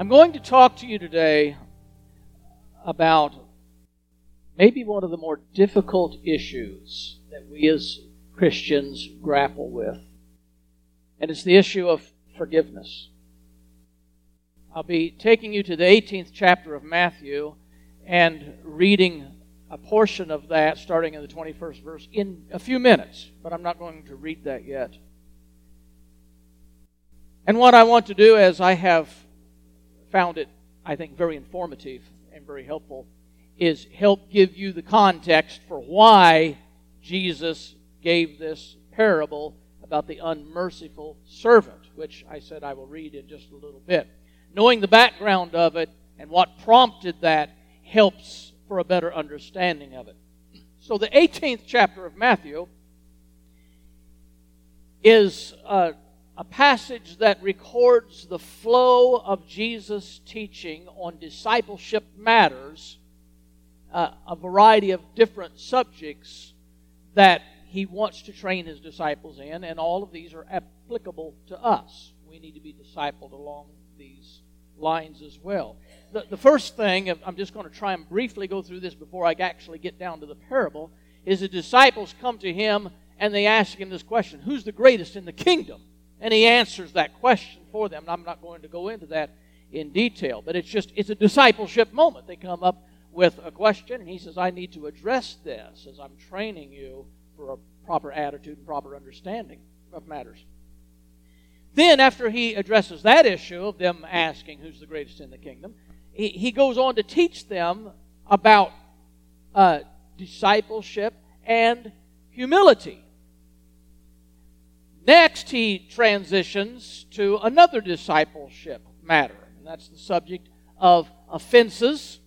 I'm going to talk to you today about maybe one of the more difficult issues that we as Christians grapple with, and it's the issue of forgiveness. I'll be taking you to the 18th chapter of Matthew and reading a portion of that starting in the 21st verse in a few minutes, but I'm not going to read that yet. And what I want to do, as I have found it, I think, very informative and very helpful, is help give you the context for why Jesus gave this parable about the unmerciful servant, which I said I will read in just a little bit. Knowing the background of it and what prompted that helps for a better understanding of it. So, the 18th chapter of Matthew is a, a passage that records the flow of Jesus' teaching on discipleship matters, uh, a variety of different subjects that he wants to train his disciples in, and all of these are applicable to us. We need to be discipled along these lines as well. The, the first thing, I'm just going to try and briefly go through this before I actually get down to the parable, is the disciples come to him and they ask him this question Who's the greatest in the kingdom? And he answers that question for them. And I'm not going to go into that in detail, but it's just, it's a discipleship moment. They come up with a question, and he says, I need to address this as I'm training you for a proper attitude and proper understanding of matters. Then, after he addresses that issue of them asking who's the greatest in the kingdom, he, he goes on to teach them about uh, discipleship and humility. Next, he transitions to another discipleship matter, and that's the subject of offenses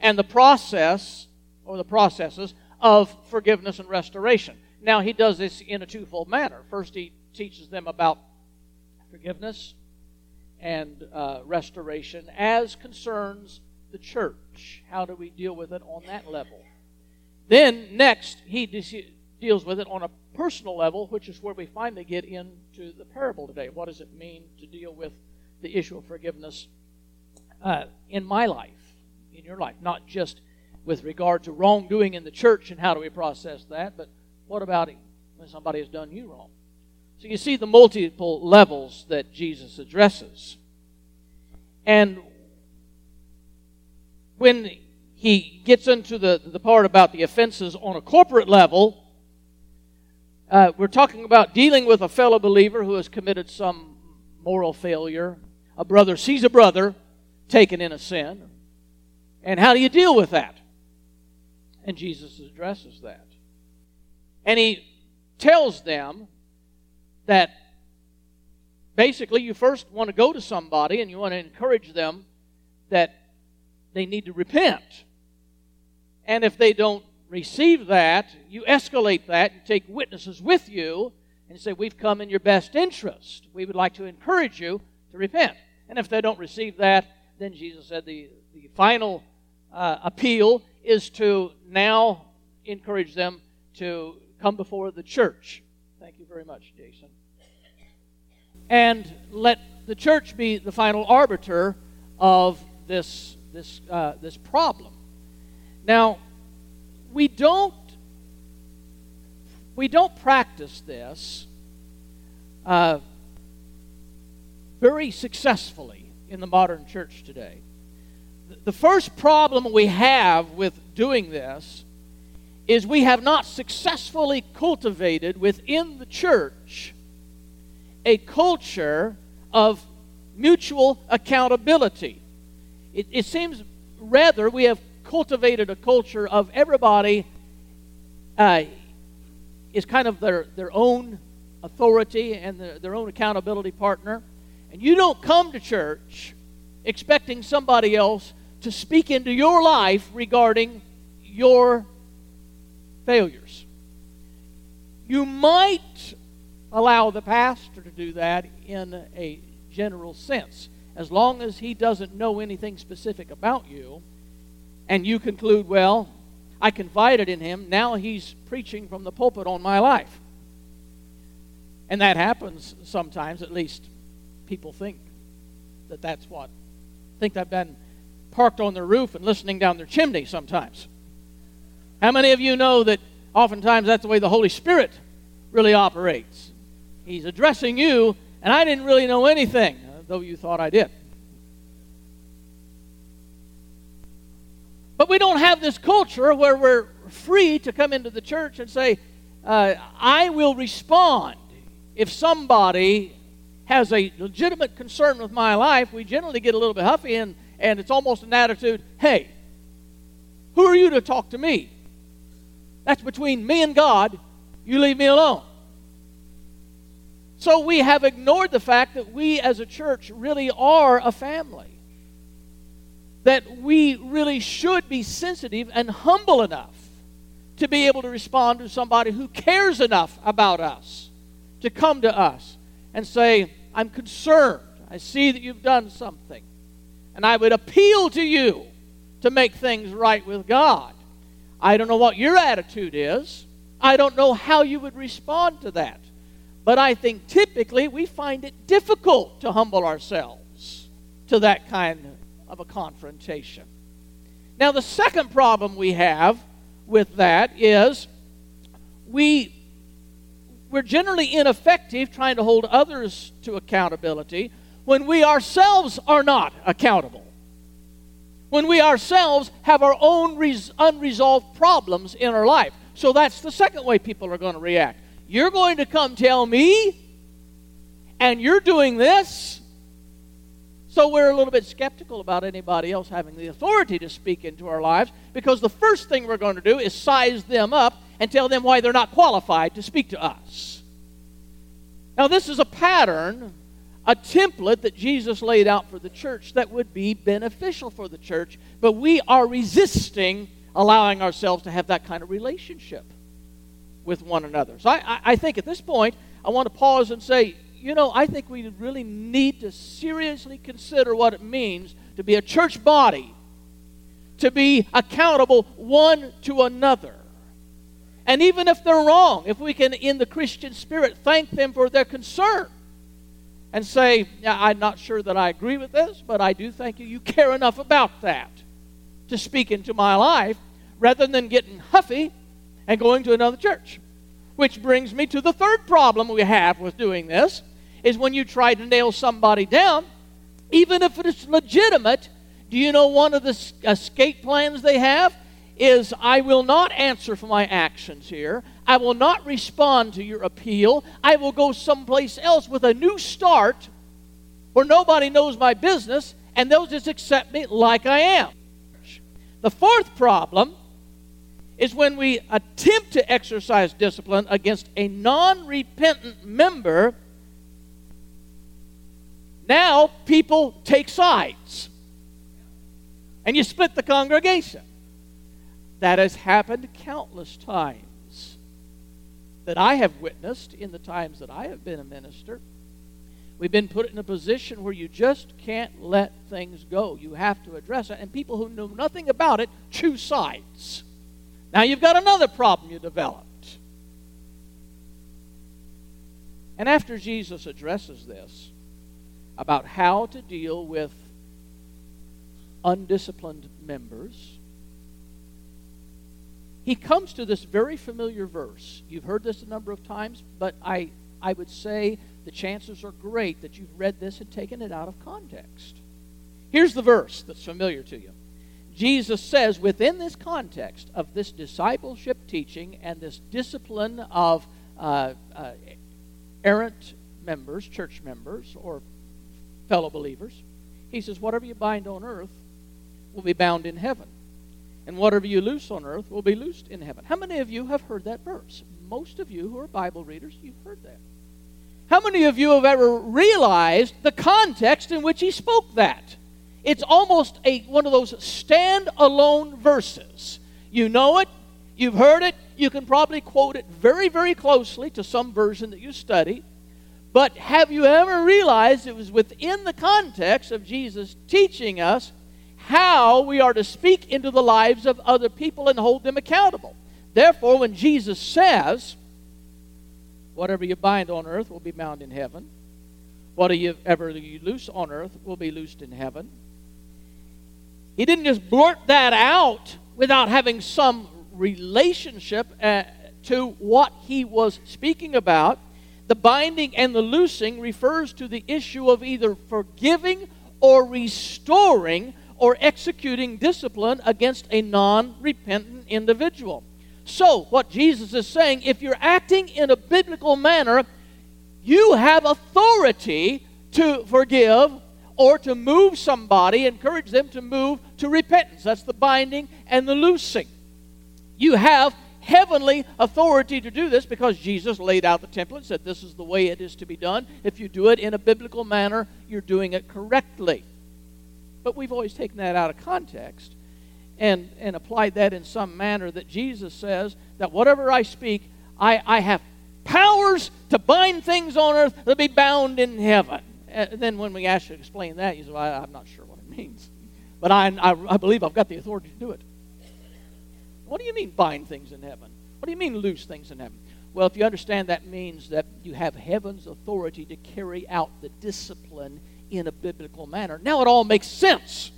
and the process or the processes of forgiveness and restoration. Now, he does this in a twofold manner. First, he teaches them about forgiveness and uh, restoration as concerns the church. How do we deal with it on that level? Then, next, he de- deals with it on a personal level, which is where we finally get into the parable today. What does it mean to deal with the issue of forgiveness uh, in my life, in your life? Not just with regard to wrongdoing in the church and how do we process that, but what about when somebody has done you wrong? So you see the multiple levels that Jesus addresses. And when he gets into the, the part about the offenses on a corporate level, uh, we're talking about dealing with a fellow believer who has committed some moral failure. A brother sees a brother taken in a sin. And how do you deal with that? And Jesus addresses that. And he tells them that basically you first want to go to somebody and you want to encourage them that they need to repent. And if they don't receive that, you escalate that, you take witnesses with you, and say, We've come in your best interest. We would like to encourage you to repent. And if they don't receive that, then Jesus said the, the final uh, appeal is to now encourage them to come before the church. Thank you very much, Jason. And let the church be the final arbiter of this, this, uh, this problem. Now, we don't, we don't practice this uh, very successfully in the modern church today. The first problem we have with doing this is we have not successfully cultivated within the church a culture of mutual accountability. It, it, seems rather we have cultivated a culture of everybody uh, is kind of their, their own authority and their, their own accountability partner. And you don't come to church expecting somebody else to speak into your life regarding your failures. You might allow the pastor to do that in a general sense, as long as he doesn't know anything specific about you, and you conclude, well, I confided in him, now he's preaching from the pulpit on my life. And that happens sometimes, at least people think that that's what. Think I've been parked on their roof and listening down their chimney sometimes. How many of you know that oftentimes that's the way the Holy Spirit really operates? He's addressing you, and I didn't really know anything, though you thought I did. But we don't have this culture where we're free to come into the church and say, uh, I will respond if somebody has a legitimate concern with my life. We generally get a little bit huffy, and, and it's almost an attitude hey, who are you to talk to me? That's between me and God. You leave me alone. So we have ignored the fact that we as a church really are a family. That we really should be sensitive and humble enough to be able to respond to somebody who cares enough about us to come to us and say, I'm concerned. I see that you've done something. And I would appeal to you to make things right with God. I don't know what your attitude is. I don't know how you would respond to that. But I think typically we find it difficult to humble ourselves to that kind of a confrontation. Now, the second problem we have with that is we we're generally ineffective trying to hold others to accountability when we ourselves are not accountable when we ourselves have our own res- unresolved problems in our life. So that's the second way people are going to react. You're going to come tell me, and you're doing this. So we're a little bit skeptical about anybody else having the authority to speak into our lives because the first thing we're going to do is size them up and tell them why they're not qualified to speak to us. Now, this is a pattern a template that Jesus laid out for the church that would be beneficial for the church, but we are resisting allowing ourselves to have that kind of relationship with one another. So I, I think at this point, I want to pause and say, you know, I think we really need to seriously consider what it means to be a church body, to be accountable one to another. And even if they're wrong, if we can, in the Christian spirit, thank them for their concern and say, yeah, I'm not sure that I agree with this, but I do thank you. You care enough about that to speak into my life rather than getting huffy and going to another church. Which brings me to the third problem we have with doing this is when you try to nail somebody down, even if it is legitimate, do you know one of the escape plans they have? is I will not answer for my actions here. I will not respond to your appeal. I will go someplace else with a new start where nobody knows my business and they'll just accept me like I am. The fourth problem is when we attempt to exercise discipline against a non repentant member. Now people take sides and you split the congregation. That has happened countless times that I have witnessed in the times that I have been a minister. We've been put in a position where you just can't let things go. You have to address it. And people who know nothing about it choose sides. Now you've got another problem you developed. And after Jesus addresses this about how to deal with undisciplined members, he comes to this very familiar verse. You've heard this a number of times, but I, I would say the chances are great that you've read this and taken it out of context. Here's the verse that's familiar to you. Jesus says, within this context of this discipleship teaching and this discipline of uh, uh, errant members, church members, or fellow believers, he says, whatever you bind on earth will be bound in heaven And whatever you loose on earth will be loosed in heaven. How many of you have heard that verse? Most of you who are Bible readers, you've heard that. How many of you have ever realized the context in which he spoke that? It's almost a, one of those stand-alone verses. You know it, you've heard it, you can probably quote it very, very closely to some version that you study. But have you ever realized it was within the context of Jesus teaching us how we are to speak into the lives of other people and hold them accountable? Therefore, when Jesus says, Whatever you bind on earth will be bound in heaven. Whatever you loose on earth will be loosed in heaven. He didn't just blurt that out without having some relationship uh, to what he was speaking about. The binding and the loosing refers to the issue of either forgiving or restoring or executing discipline against a non repentant individual. So, what Jesus is saying, if you're acting in a biblical manner, you have authority to forgive or to move somebody, encourage them to move to repentance. That's the binding and the loosing. You have heavenly authority to do this because Jesus laid out the template, said this is the way it is to be done. If you do it in a biblical manner, you're doing it correctly. But we've always taken that out of context and, and applied that in some manner that Jesus says that whatever I speak, I, I have powers to bind things on earth that be bound in heaven. And then when we ask you to explain that, you say, well, I'm not sure what it means. But I, I, I believe I've got the authority to do it. What do you mean bind things in heaven? What do you mean loose things in heaven? Well, if you understand that means that you have heaven's authority to carry out the discipline in a biblical manner. Now it all makes sense.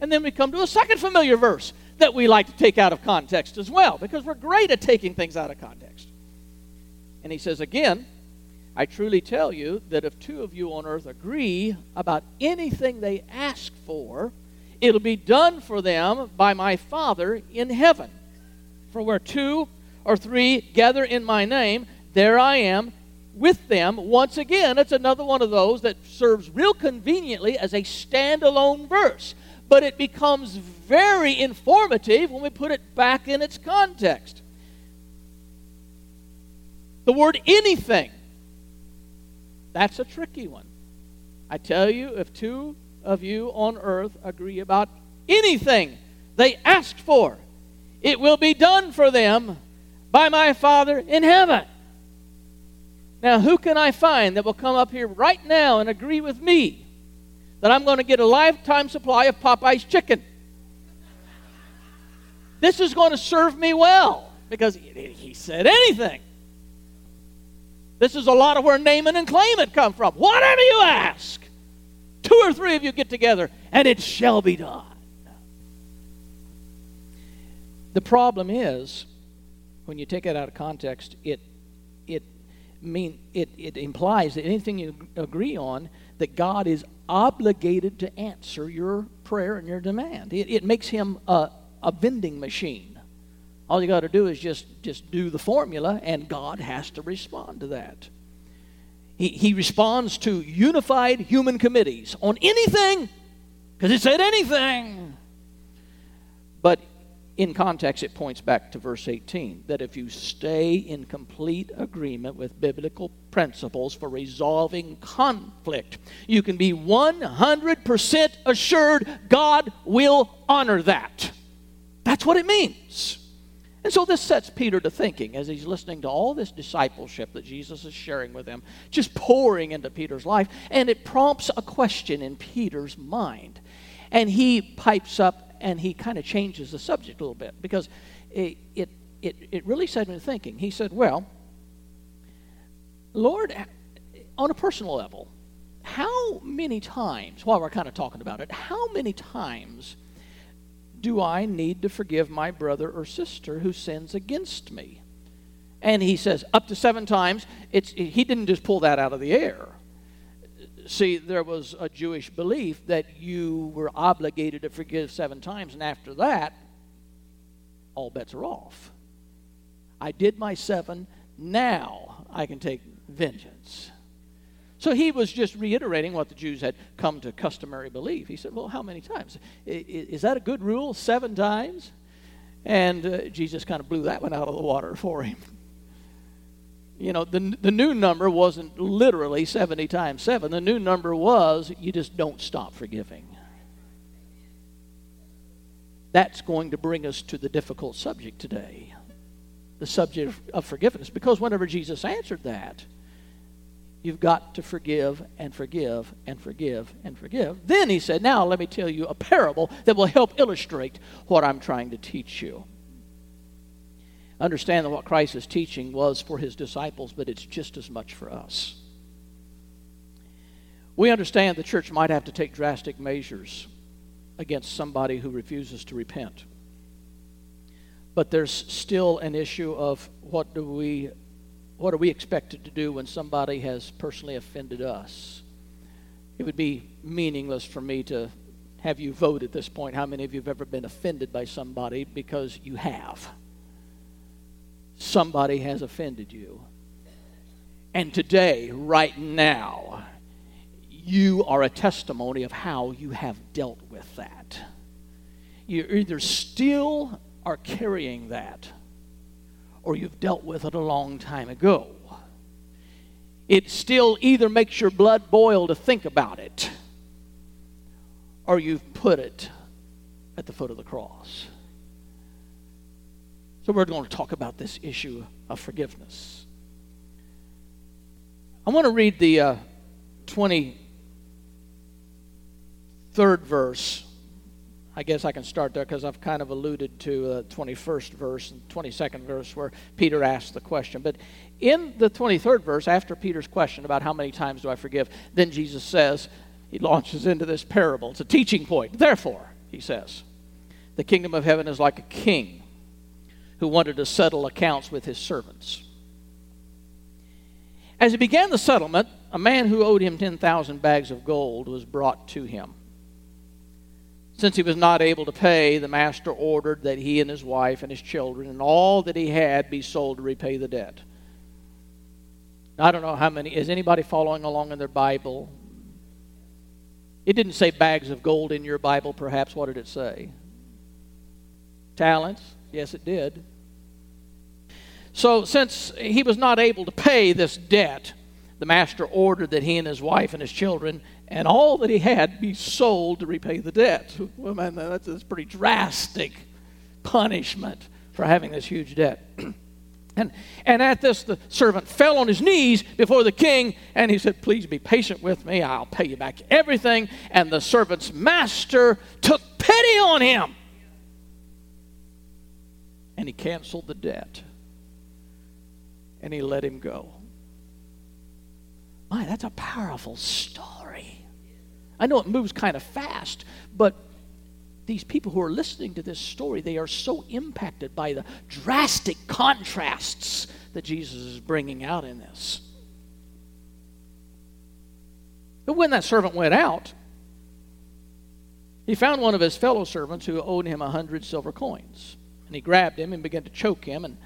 And then we come to a second familiar verse that we like to take out of context as well, because we're great at taking things out of context. And he says again, I truly tell you that if two of you on earth agree about anything they ask for, it'll be done for them by my Father in heaven. For where two or three gather in my name, there I am with them. Once again, it's another one of those that serves real conveniently as a standalone verse but it becomes very informative when we put it back in its context. The word anything, that's a tricky one. I tell you, if two of you on earth agree about anything they ask for, it will be done for them by my Father in heaven. Now, who can I find that will come up here right now and agree with me that I'm going to get a lifetime supply of Popeye's chicken. This is going to serve me well because he said anything. This is a lot of where name and claim it come from. Whatever you ask, two or three of you get together and it shall be done. The problem is when you take it out of context, it it mean it, it implies that anything you agree on that God is obligated to answer your prayer and your demand. It, it makes him a, a vending machine. All you got to do is just, just do the formula, and God has to respond to that. He, he responds to unified human committees on anything, because it said anything. But in context, it points back to verse 18 that if you stay in complete agreement with biblical principles for resolving conflict, you can be 100% assured God will honor that. That's what it means. And so this sets Peter to thinking as he's listening to all this discipleship that Jesus is sharing with him, just pouring into Peter's life, and it prompts a question in Peter's mind. And he pipes up and he kind of changes the subject a little bit because it, it, it, it really set him to thinking. He said, Well, Lord, on a personal level, how many times, while we're kind of talking about it, how many times do I need to forgive my brother or sister who sins against me? And he says, up to seven times. It's, he didn't just pull that out of the air see, there was a Jewish belief that you were obligated to forgive seven times, and after that, all bets are off. I did my seven, now I can take vengeance. So he was just reiterating what the Jews had come to customary belief. He said, Well, how many times? Is that a good rule? Seven times? And uh, Jesus kind of blew that one out of the water for him. You know, the, the new number wasn't literally 70 times 7. The new number was you just don't stop forgiving. That's going to bring us to the difficult subject today the subject of forgiveness. Because whenever Jesus answered that, you've got to forgive and forgive and forgive and forgive. Then he said, Now let me tell you a parable that will help illustrate what I'm trying to teach you. Understand that what Christ's teaching was for his disciples, but it's just as much for us. We understand the church might have to take drastic measures against somebody who refuses to repent. But there's still an issue of what do we what are we expected to do when somebody has personally offended us? It would be meaningless for me to have you vote at this point how many of you have ever been offended by somebody because you have. Somebody has offended you. And today, right now, you are a testimony of how you have dealt with that. You either still are carrying that or you've dealt with it a long time ago. It still either makes your blood boil to think about it or you've put it at the foot of the cross. So, we're going to talk about this issue of forgiveness. I want to read the uh, 23rd verse I guess I can start there because I've kind of alluded to uh, the 21st verse and 22nd verse where Peter asks the question. But in the 23rd verse, after Peter's question about how many times do I forgive, then Jesus says, he launches into this parable. It's a teaching point. Therefore, he says, the kingdom of heaven is like a king who wanted to settle accounts with his servants. As he began the settlement, a man who owed him 10,000 bags of gold was brought to him. Since he was not able to pay, the master ordered that he and his wife and his children and all that he had be sold to repay the debt. I don't know how many. Is anybody following along in their Bible? It didn't say bags of gold in your Bible, perhaps. What did it say? Talents? Yes, it did. So, since he was not able to pay this debt, the master ordered that he and his wife and his children and all that he had be sold to repay the debt. Well, man, that's a pretty drastic punishment for having this huge debt. and, and at this, the servant fell on his knees before the king, and he said, Please be patient with me. I'll pay you back everything. And the servant's master took pity on him, and he canceled the debt, and he let him go. My, that's a powerful story. I know it moves kind of fast, but these people who are listening to this story, they are so impacted by the drastic contrasts that Jesus is bringing out in this. But when that servant went out, he found one of his fellow servants who owed him a hundred silver coins. And he grabbed him and began to choke him and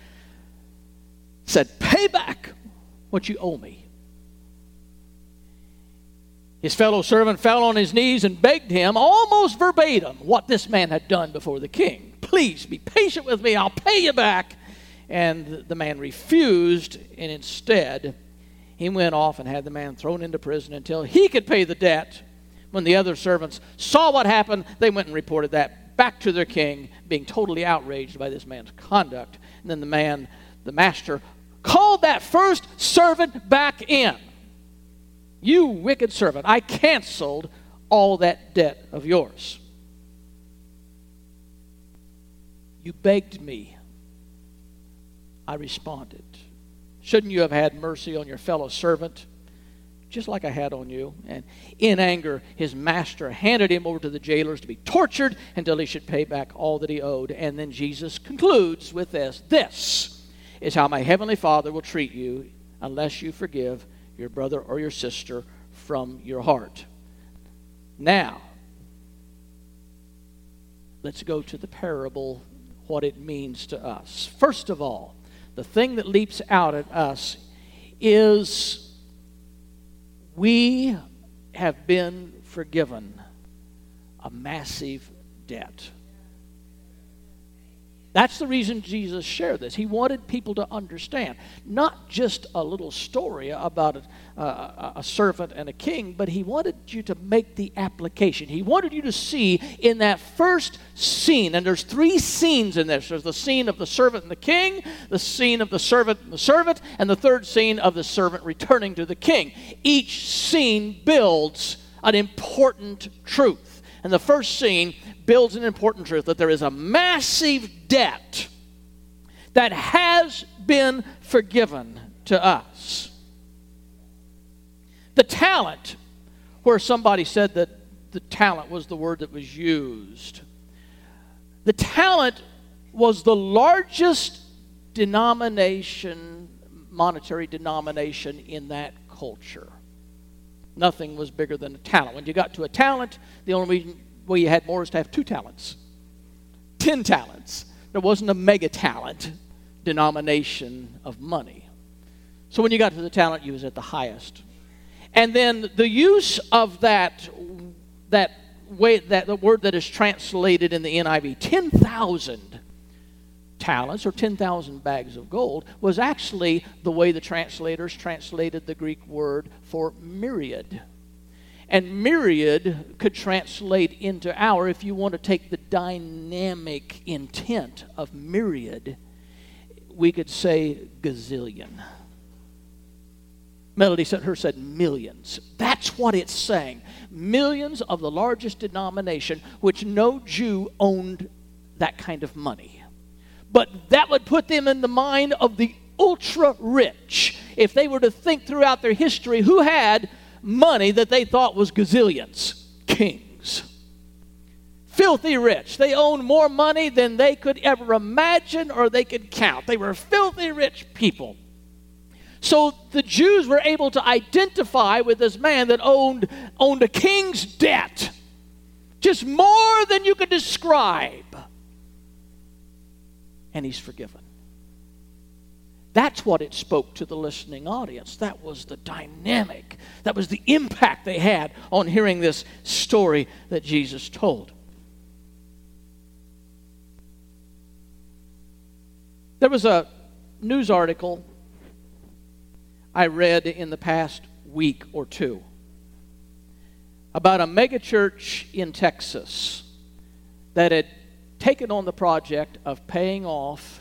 said, Pay back what you owe me. His fellow servant fell on his knees and begged him, almost verbatim, what this man had done before the king. Please be patient with me, I'll pay you back. And the man refused, and instead, he went off and had the man thrown into prison until he could pay the debt. When the other servants saw what happened, they went and reported that back to their king, being totally outraged by this man's conduct. And then the man, the master, called that first servant back in you wicked servant, I canceled all that debt of yours. You begged me. I responded. Shouldn't you have had mercy on your fellow servant, just like I had on you? And in anger, his master handed him over to the jailers to be tortured until he should pay back all that he owed. And then Jesus concludes with this This is how my heavenly Father will treat you unless you forgive your brother or your sister from your heart. Now, let's go to the parable, what it means to us. First of all, the thing that leaps out at us is We have been forgiven a massive debt. That's the reason Jesus shared this. He wanted people to understand not just a little story about a, a, a, servant and a king, but he wanted you to make the application. He wanted you to see in that first scene, and there's three scenes in this there's the scene of the servant and the king, the scene of the servant and the servant, and the third scene of the servant returning to the king. Each scene builds an important truth. And the first scene builds an important truth that there is a massive debt that has been forgiven to us. The talent, where somebody said that the talent was the word that was used, the talent was the largest denomination, monetary denomination in that culture. Nothing was bigger than a talent. When you got to a talent, the only reason well, you had more is to have two talents, 10 talents. There wasn't a mega talent denomination of money. So when you got to the talent, you was at the highest. And then the use of that, that way, that the word that is translated in the NIV, 10,000 talents or 10,000 bags of gold was actually the way the translators translated the Greek word for myriad. And myriad could translate into our, if you want to take the dynamic intent of myriad, we could say gazillion. Melody said, her said millions. That's what it's saying. Millions of the largest denomination, which no Jew owned that kind of money. But that would put them in the mind of the ultra rich. If they were to think throughout their history, who had money that they thought was gazillions, kings. Filthy rich. They owned more money than they could ever imagine or they could count. They were filthy rich people. So the Jews were able to identify with this man that owned, owned a king's debt, just more than you could describe. And he's forgiven. That's what it spoke to the listening audience. That was the dynamic, that was the impact they had on hearing this story that Jesus told. There was a news article I read in the past week or two about a megachurch in Texas that had taken on the project of paying off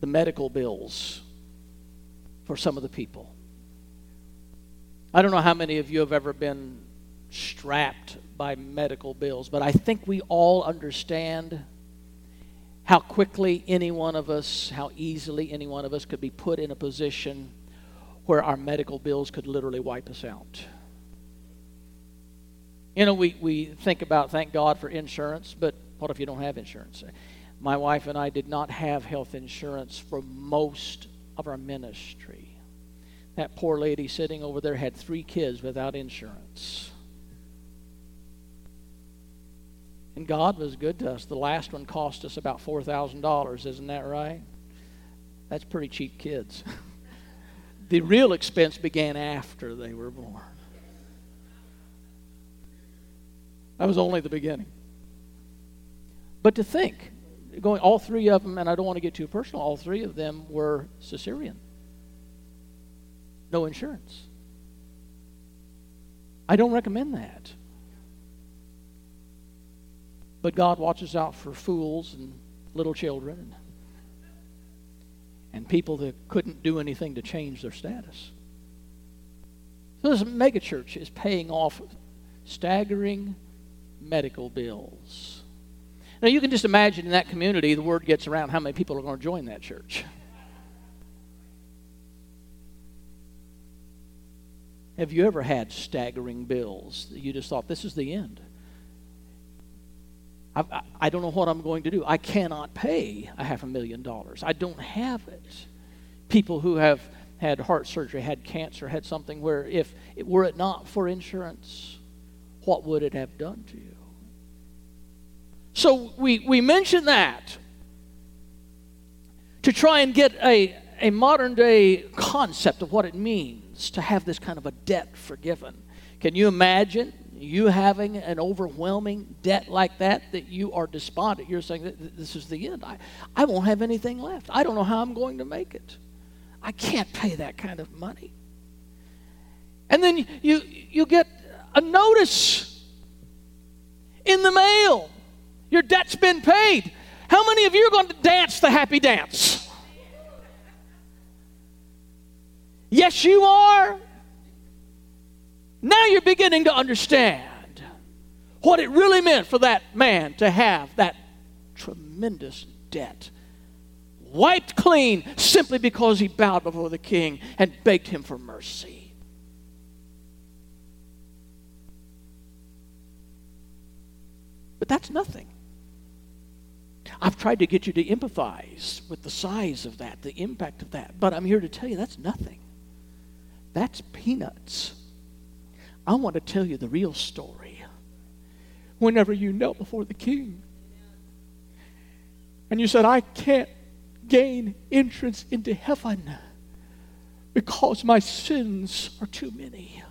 the medical bills for some of the people. I don't know how many of you have ever been strapped by medical bills, but I think we all understand how quickly any one of us, how easily any one of us could be put in a position where our medical bills could literally wipe us out. You know, we, we think about, thank God for insurance, but what if you don't have insurance? My wife and I did not have health insurance for most of our ministry. That poor lady sitting over there had three kids without insurance. And God was good to us. The last one cost us about $4,000, isn't that right? That's pretty cheap kids. the real expense began after they were born. That was only the beginning. But to think going, all three of them, and I don't want to get too personal, all three of them were cesarean. No insurance. I don't recommend that. But God watches out for fools and little children and people that couldn't do anything to change their status. So this megachurch is paying off staggering medical bills. Now, you can just imagine in that community, the word gets around how many people are going to join that church. Have you ever had staggering bills that you just thought, this is the end? I, I, don't know what I'm going to do. I cannot pay a half a million dollars. I don't have it. People who have had heart surgery, had cancer, had something where if it, were it not for insurance, what would it have done to you? So we, we mention that to try and get a, a modern day concept of what it means to have this kind of a debt forgiven. Can you imagine you having an overwhelming debt like that that you are despondent? You're saying, This is the end. I, I won't have anything left. I don't know how I'm going to make it. I can't pay that kind of money. And then you, you get a notice in the mail. Your debt's been paid. How many of you are going to dance the happy dance? Yes, you are. Now you're beginning to understand what it really meant for that man to have that tremendous debt wiped clean simply because he bowed before the king and begged him for mercy. But that's nothing. I've tried to get you to empathize with the size of that, the impact of that, but I'm here to tell you that's nothing. That's peanuts. I want to tell you the real story. Whenever you knelt before the king and you said, I can't gain entrance into heaven because my sins are too many,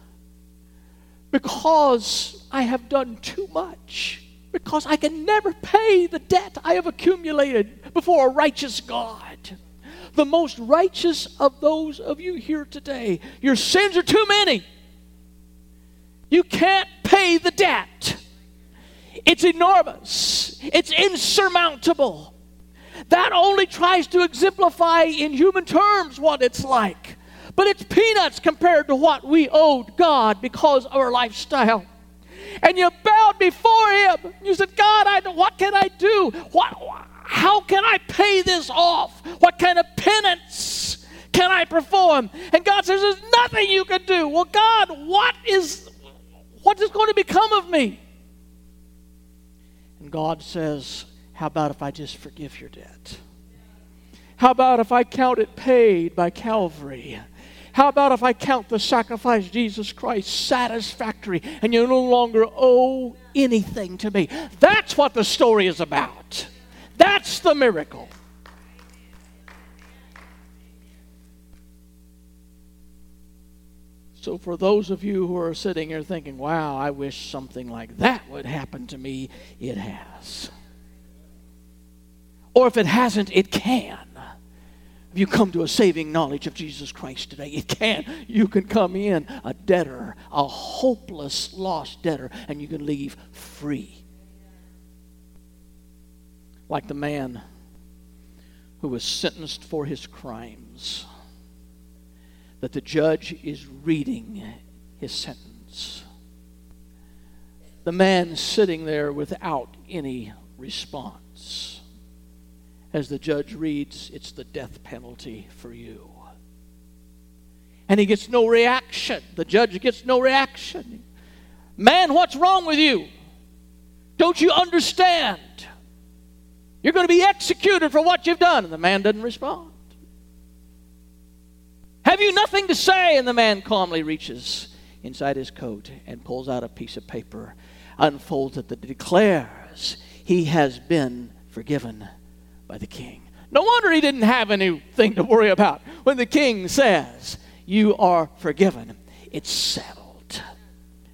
because I have done too much because I can never pay the debt I have accumulated before a righteous God. The most righteous of those of you here today, your sins are too many. You can't pay the debt. It's enormous, it's insurmountable. That only tries to exemplify in human terms what it's like. But it's peanuts compared to what we owed God because of our lifestyle and you bowed before him. You said, God, I, what can I do? What, how can I pay this off? What kind of penance can I perform? And God says, There's nothing you can do. Well, God, what is what is going to become of me? And God says, How about if I just forgive your debt? How about if I count it paid by Calvary? How about if I count the sacrifice Jesus Christ satisfactory and you no longer owe anything to me? That's what the story is about. That's the miracle. So, for those of you who are sitting here thinking, wow, I wish something like that would happen to me, it has. Or if it hasn't, it can you come to a saving knowledge of Jesus Christ today, it can. You can come in a debtor, a hopeless, lost debtor, and you can leave free. Like the man who was sentenced for his crimes, that the judge is reading his sentence. The man sitting there without any response as the judge reads, it's the death penalty for you. And he gets no reaction. The judge gets no reaction. Man, what's wrong with you? Don't you understand? You're going to be executed for what you've done. And the man doesn't respond. Have you nothing to say? And the man calmly reaches inside his coat and pulls out a piece of paper, unfolds it that declares he has been forgiven by the king. No wonder he didn't have anything to worry about. When the king says, You are forgiven, it's settled.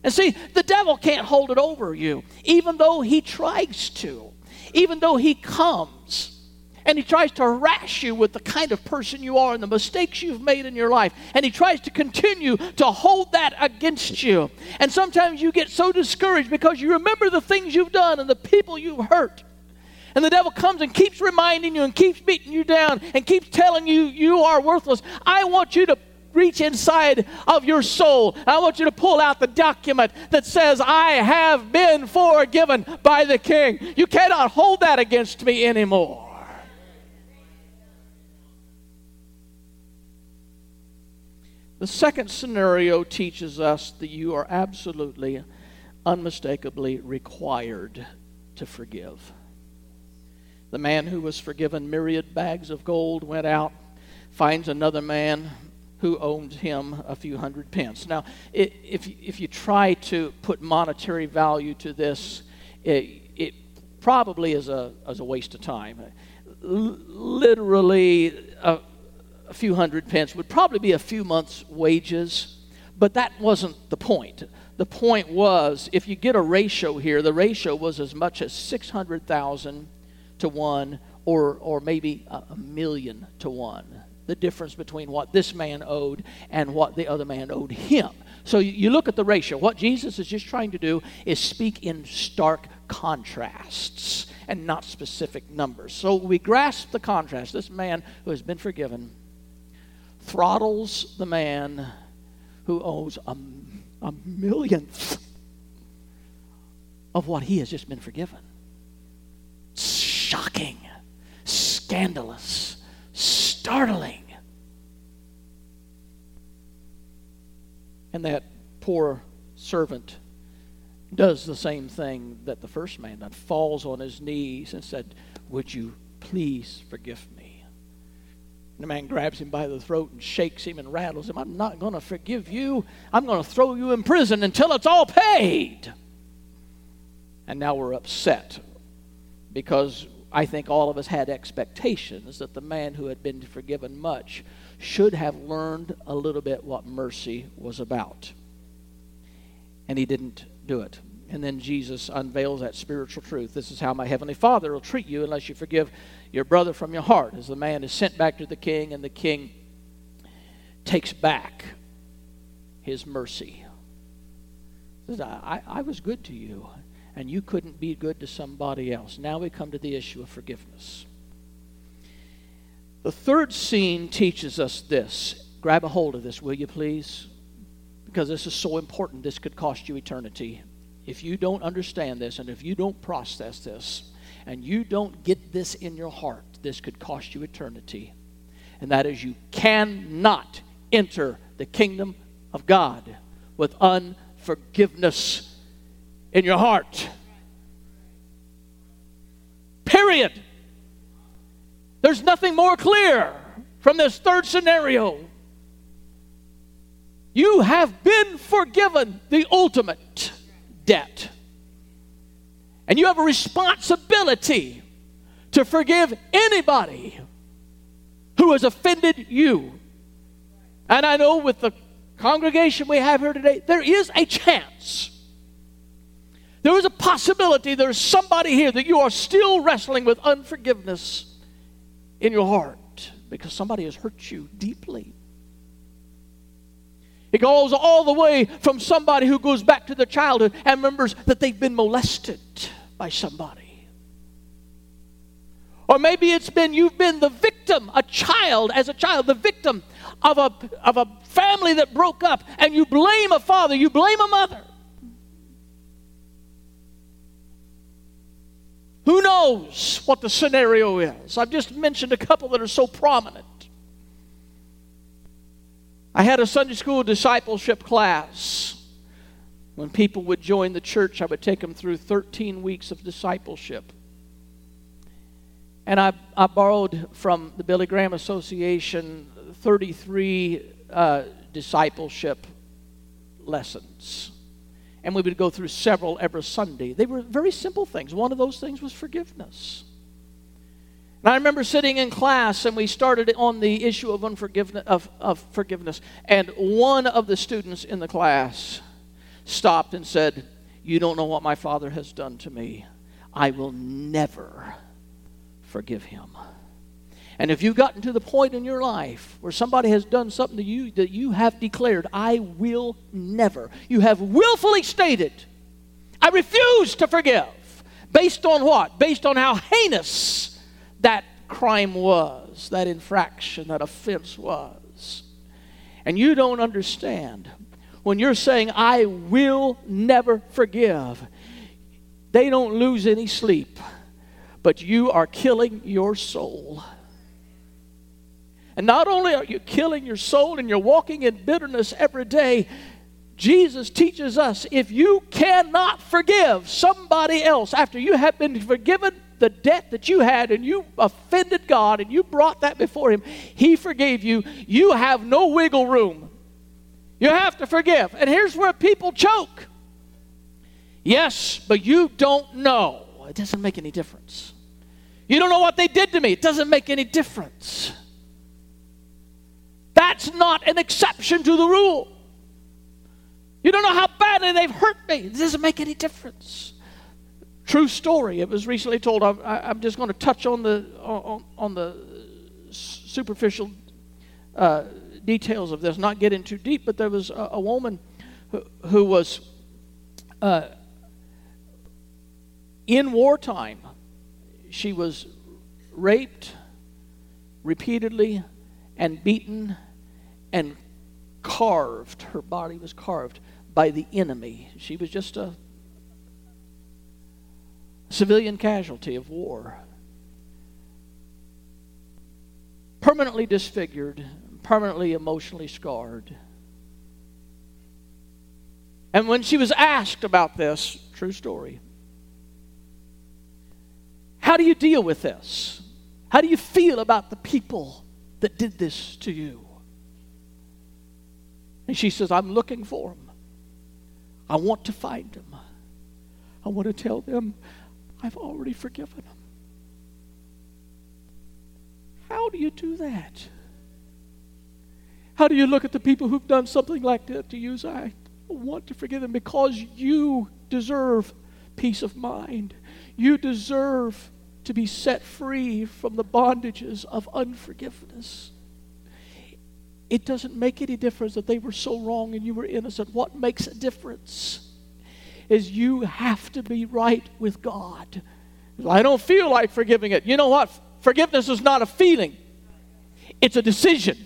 And see, the devil can't hold it over you, even though he tries to, even though he comes and he tries to harass you with the kind of person you are and the mistakes you've made in your life. And he tries to continue to hold that against you. And sometimes you get so discouraged because you remember the things you've done and the people you've hurt. And the devil comes and keeps reminding you and keeps beating you down and keeps telling you you are worthless. I want you to reach inside of your soul. I want you to pull out the document that says, I have been forgiven by the king. You cannot hold that against me anymore. The second scenario teaches us that you are absolutely, unmistakably required to forgive. The man who was forgiven myriad bags of gold went out, finds another man who owed him a few hundred pence. Now, if, if you try to put monetary value to this, it, it probably is a, is a waste of time. Literally, a, a few hundred pence would probably be a few months' wages, but that wasn't the point. The point was if you get a ratio here, the ratio was as much as 600,000 to 1 or, or maybe a, million to 1. The difference between what this man owed and what the other man owed him. So you look at the ratio. What Jesus is just trying to do is speak in stark contrasts and not specific numbers. So we grasp the contrast. This man who has been forgiven throttles the man who owes a, a millionth of what he has just been forgiven. Shocking, scandalous, startling. And that poor servant does the same thing that the first man done falls on his knees and said, Would you please forgive me? And the man grabs him by the throat and shakes him and rattles him. I'm not going to forgive you. I'm going to throw you in prison until it's all paid. And now we're upset because I think all of us had expectations that the man who had been forgiven much should have learned a little bit what mercy was about. And he didn't do it. And then Jesus unveils that spiritual truth. This is how my heavenly Father will treat you unless you forgive your brother from your heart. As the man is sent back to the king, and the king takes back his mercy. Says, I, I was good to you, and you couldn't be good to somebody else. Now we come to the issue of forgiveness. The third scene teaches us this. Grab a hold of this, will you please? Because this is so important, this could cost you eternity. If you don't understand this and if you don't process this and you don't get this in your heart, this could cost you eternity. And that is, you cannot enter the kingdom of God with unforgiveness in your heart. Period. There's nothing more clear from this third scenario. You have been forgiven the ultimate debt. And you have a responsibility to forgive anybody who has offended you. And I know with the congregation we have here today, there is a chance. There is a possibility there's somebody here that you are still wrestling with unforgiveness in your heart because somebody has hurt you deeply. It goes all the way from somebody who goes back to their childhood and remembers that they've been molested by somebody. Or maybe it's been you've been the victim, a child, as a child, the victim of a, of a family that broke up, and you blame a father, you blame a mother. Who knows what the scenario is? I've just mentioned a couple that are so prominent. I had a Sunday school discipleship class. When people would join the church, I would take them through 13 weeks of discipleship. And I, I borrowed from the Billy Graham Association 33 uh, discipleship lessons. And we would go through several every Sunday. They were very simple things. One of those things was forgiveness. And I remember sitting in class and we started on the issue of unforgiveness of, of forgiveness. And one of the students in the class stopped and said, You don't know what my father has done to me. I will never forgive him. And if you've gotten to the point in your life where somebody has done something to you that you have declared, I will never, you have willfully stated, I refuse to forgive. Based on what? Based on how heinous that crime was, that infraction, that offense was. And you don't understand. When you're saying, I will never forgive, they don't lose any sleep, but you are killing your soul. And not only are you killing your soul and you're walking in bitterness every day, Jesus teaches us if you cannot forgive somebody else after you have been forgiven the debt that you had and you offended God and you brought that before Him, He forgave you. You have no wiggle room. You have to forgive. And here's where people choke. Yes, but you don't know. It doesn't make any difference. You don't know what they did to me. It doesn't make any difference. That's not an exception to the rule. You don't know how badly they've hurt me. It doesn't make any difference. True story. It was recently told. I'm, I'm just going to touch on the on, on the superficial uh, details of this, not get in too deep. But there was a, a woman who, who was uh, in wartime. She was raped repeatedly and beaten and carved. Her body was carved by the enemy. She was just a civilian casualty of war. Permanently disfigured, permanently emotionally scarred. And when she was asked about this, true story, how do you deal with this? How do you feel about the people that did this to you? And she says, I'm looking for them. I want to find them. I want to tell them I've already forgiven them. How do you do that? How do you look at the people who've done something like that to you? I want to forgive them because you deserve peace of mind. You deserve to be set free from the bondages of unforgiveness. It doesn't make any difference that they were so wrong and you were innocent. What makes a difference is you have to be right with God. I don't feel like forgiving it. You know what? Forgiveness is not a feeling, it's a decision.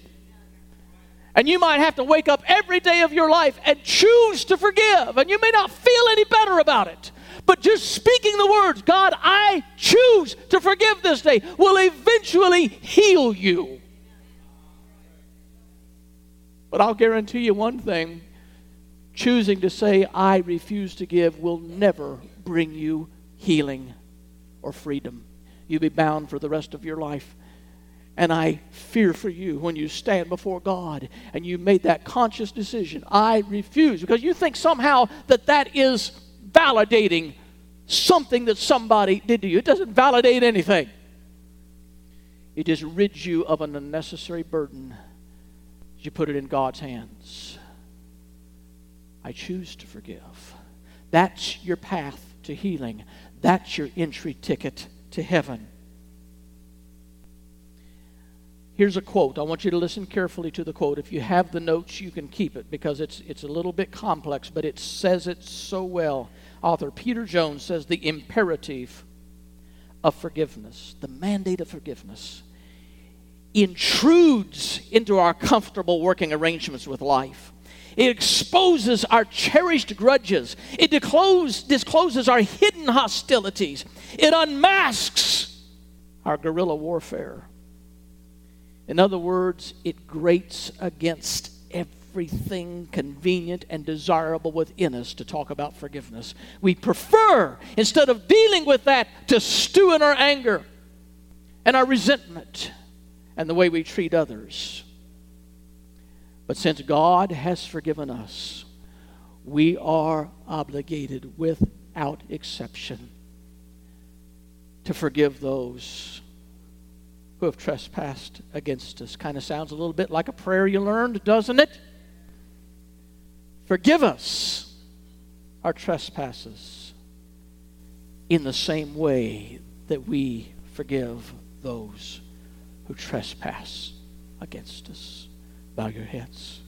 And you might have to wake up every day of your life and choose to forgive. And you may not feel any better about it. But just speaking the words, God, I choose to forgive this day, will eventually heal you. But I'll guarantee you one thing choosing to say, I refuse to give, will never bring you healing or freedom. You'll be bound for the rest of your life. And I fear for you when you stand before God and you made that conscious decision. I refuse. Because you think somehow that that is validating something that somebody did to you. It doesn't validate anything, it just rids you of an unnecessary burden you put it in God's hands. I choose to forgive. That's your path to healing. That's your entry ticket to heaven. Here's a quote. I want you to listen carefully to the quote. If you have the notes, you can keep it because it's, it's a little bit complex, but it says it so well. Author Peter Jones says the imperative of forgiveness, the mandate of forgiveness, intrudes into our comfortable working arrangements with life. It exposes our cherished grudges. It disclose, discloses our hidden hostilities. It unmasks our guerrilla warfare. In other words, it grates against everything convenient and desirable within us to talk about forgiveness. We prefer, instead of dealing with that, to stew in our anger and our resentment and the way we treat others. But since God has forgiven us, we are obligated without exception to forgive those who have trespassed against us. Kind of sounds a little bit like a prayer you learned, doesn't it? Forgive us our trespasses in the same way that we forgive those who trespass against us. Bow your heads.